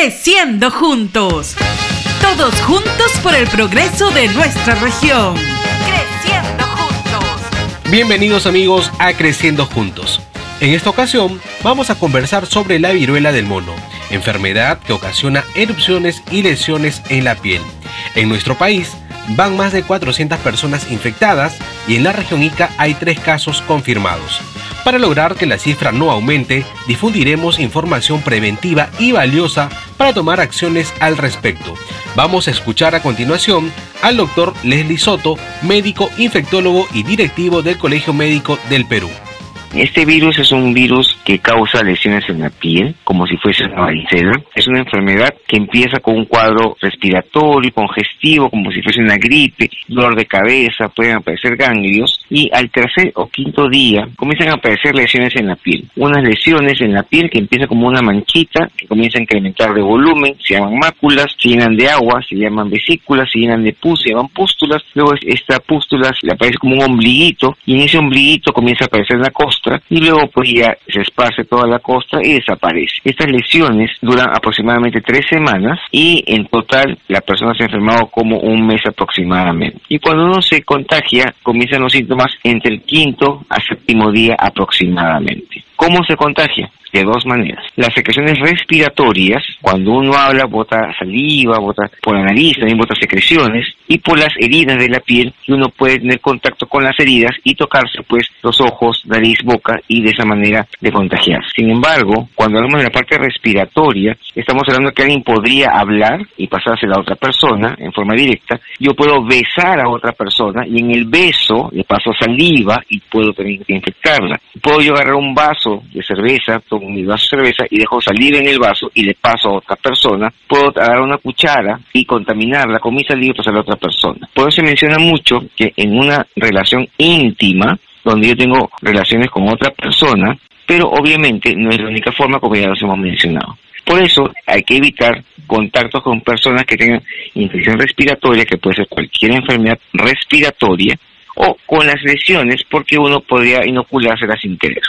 Creciendo juntos. Todos juntos por el progreso de nuestra región. Creciendo juntos. Bienvenidos amigos a Creciendo juntos. En esta ocasión vamos a conversar sobre la viruela del mono, enfermedad que ocasiona erupciones y lesiones en la piel. En nuestro país van más de 400 personas infectadas y en la región Ica hay tres casos confirmados. Para lograr que la cifra no aumente, difundiremos información preventiva y valiosa para tomar acciones al respecto. Vamos a escuchar a continuación al doctor Leslie Soto, médico, infectólogo y directivo del Colegio Médico del Perú. Este virus es un virus que causa lesiones en la piel, como si fuese una varicela. Es una enfermedad que empieza con un cuadro respiratorio, congestivo, como si fuese una gripe, dolor de cabeza, pueden aparecer ganglios y al tercer o quinto día comienzan a aparecer lesiones en la piel. Unas lesiones en la piel que empiezan como una manchita, que comienza a incrementar de volumen, se llaman máculas, se llenan de agua, se llaman vesículas, se llenan de pus, se llaman pústulas. Luego esta pústula le aparece como un ombliguito y en ese ombliguito comienza a aparecer la cosa y luego pues ya se esparce toda la costa y desaparece. Estas lesiones duran aproximadamente tres semanas y en total la persona se ha enfermado como un mes aproximadamente. Y cuando uno se contagia comienzan los síntomas entre el quinto a séptimo día aproximadamente. ¿Cómo se contagia? de dos maneras. Las secreciones respiratorias, cuando uno habla, bota saliva, bota por la nariz, también bota secreciones, y por las heridas de la piel, uno puede tener contacto con las heridas y tocarse pues los ojos, nariz, boca y de esa manera de contagiarse. Sin embargo, cuando hablamos de la parte respiratoria, estamos hablando que alguien podría hablar y pasarse a la otra persona en forma directa. Yo puedo besar a otra persona y en el beso le paso saliva y puedo también infectarla. Puedo yo agarrar un vaso de cerveza, con mi vaso de cerveza y dejo salir en el vaso y le paso a otra persona, puedo agarrar una cuchara y contaminarla con mi saliva y pasarla a otra persona. Por eso se menciona mucho que en una relación íntima, donde yo tengo relaciones con otra persona, pero obviamente no es la única forma como ya los hemos mencionado. Por eso hay que evitar contactos con personas que tengan infección respiratoria, que puede ser cualquier enfermedad respiratoria, o con las lesiones, porque uno podría inoculárselas sin querer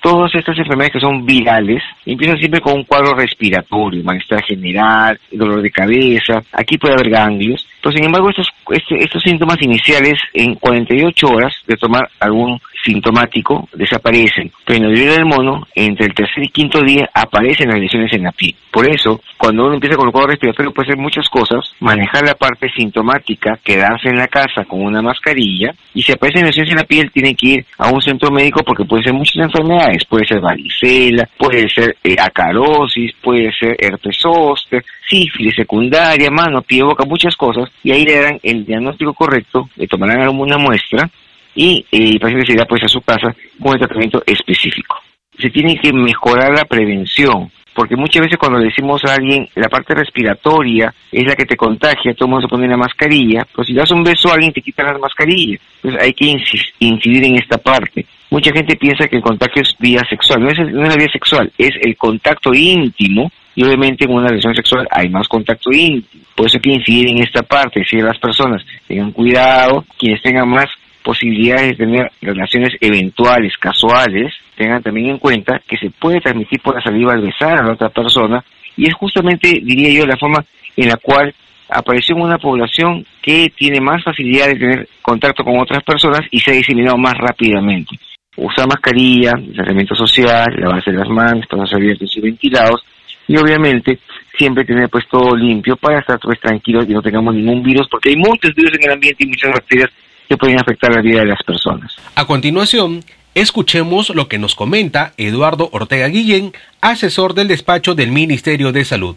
todas estas enfermedades que son virales empiezan siempre con un cuadro respiratorio, malestar general, dolor de cabeza, aquí puede haber ganglios, pero sin embargo estos, este, estos síntomas iniciales en 48 horas de tomar algún sintomático desaparecen, pero en el video del mono, entre el tercer y quinto día aparecen las lesiones en la piel. Por eso, cuando uno empieza con el cuadro respiratorio puede hacer muchas cosas, manejar la parte sintomática, quedarse en la casa con una mascarilla, y si aparecen lesiones en la piel tiene que ir a un centro médico porque puede ser muchas enfermedades, puede ser varicela, puede ser eh, acarosis, puede ser herpes zóster, sífilis secundaria, mano, pie, boca, muchas cosas, y ahí le darán el diagnóstico correcto, le tomarán alguna muestra y el paciente se irá pues a su casa con el tratamiento específico. Se tiene que mejorar la prevención, porque muchas veces cuando le decimos a alguien la parte respiratoria es la que te contagia, todo el mundo se pone la mascarilla, pues si das un beso a alguien te quitan la mascarilla. Entonces hay que incidir en esta parte. Mucha gente piensa que el contagio es vía sexual, no es, no vía sexual, es el contacto íntimo y obviamente en una relación sexual hay más contacto íntimo. Por eso hay que incidir en esta parte, si las personas tengan cuidado, quienes tengan más posibilidades de tener relaciones eventuales, casuales, tengan también en cuenta que se puede transmitir por la saliva al besar a la otra persona y es justamente, diría yo, la forma en la cual apareció en una población que tiene más facilidad de tener contacto con otras personas y se ha diseminado más rápidamente. Usar mascarilla, distanciamiento social, lavarse las manos, espacios abiertos y ventilados y obviamente siempre tener pues todo limpio para estar pues tranquilos y no tengamos ningún virus porque hay muchos virus en el ambiente y muchas bacterias que pueden afectar la vida de las personas. A continuación, escuchemos lo que nos comenta Eduardo Ortega Guillén, asesor del despacho del Ministerio de Salud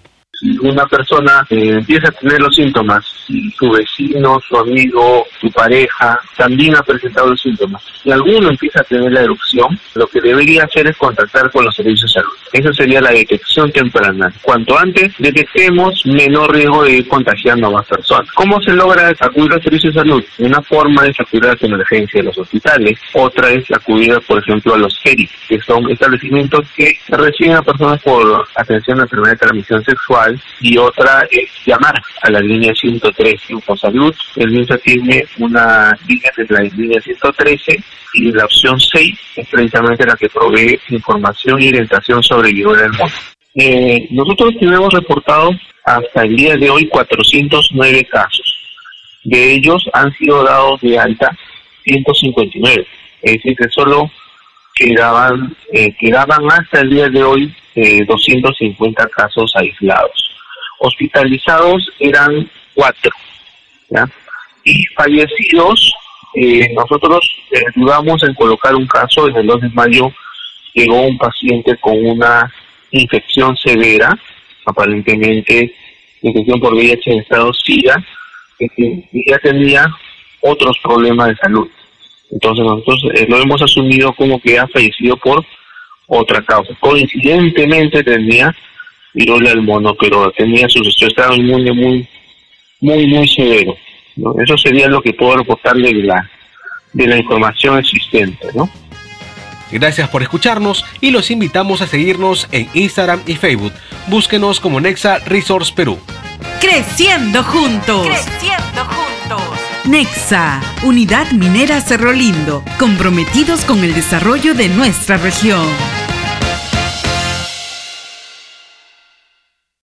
una persona eh, empieza a tener los síntomas, su vecino, su amigo, su pareja también ha presentado los síntomas, y alguno empieza a tener la erupción, lo que debería hacer es contactar con los servicios de salud. Esa sería la detección temprana. Cuanto antes detectemos, menor riesgo de ir contagiando a más personas. ¿Cómo se logra acudir al servicio de salud? Una forma es acudir a las emergencias de los hospitales, otra es acudir, por ejemplo, a los GERIS, que son establecimientos que reciben a personas por atención a enfermedad de transmisión sexual y otra es llamar a la línea 113 Salud. El MINSA tiene una línea de la línea 113 y la opción 6 es precisamente la que provee información y orientación sobre el del mundo. Eh, nosotros tenemos reportado hasta el día de hoy 409 casos. De ellos han sido dados de alta 159. Es decir, que solo quedaban, eh, quedaban hasta el día de hoy eh, 250 casos aislados. Hospitalizados eran cuatro. Y fallecidos, eh, nosotros eh, dudamos en colocar un caso. En el 2 de mayo llegó un paciente con una infección severa, aparentemente infección por VIH en estado SIDA, que ya tenía otros problemas de salud. Entonces nosotros eh, lo hemos asumido como que ha fallecido por otra causa. Coincidentemente tenía viruela del mono, pero tenía su estado inmune muy, muy, muy severo. Eso sería lo que puedo reportarle de la, de la información existente, ¿no? Gracias por escucharnos y los invitamos a seguirnos en Instagram y Facebook. Búsquenos como Nexa Resource Perú. Creciendo juntos. Creciendo juntos. Nexa, Unidad Minera Cerro Lindo, comprometidos con el desarrollo de nuestra región.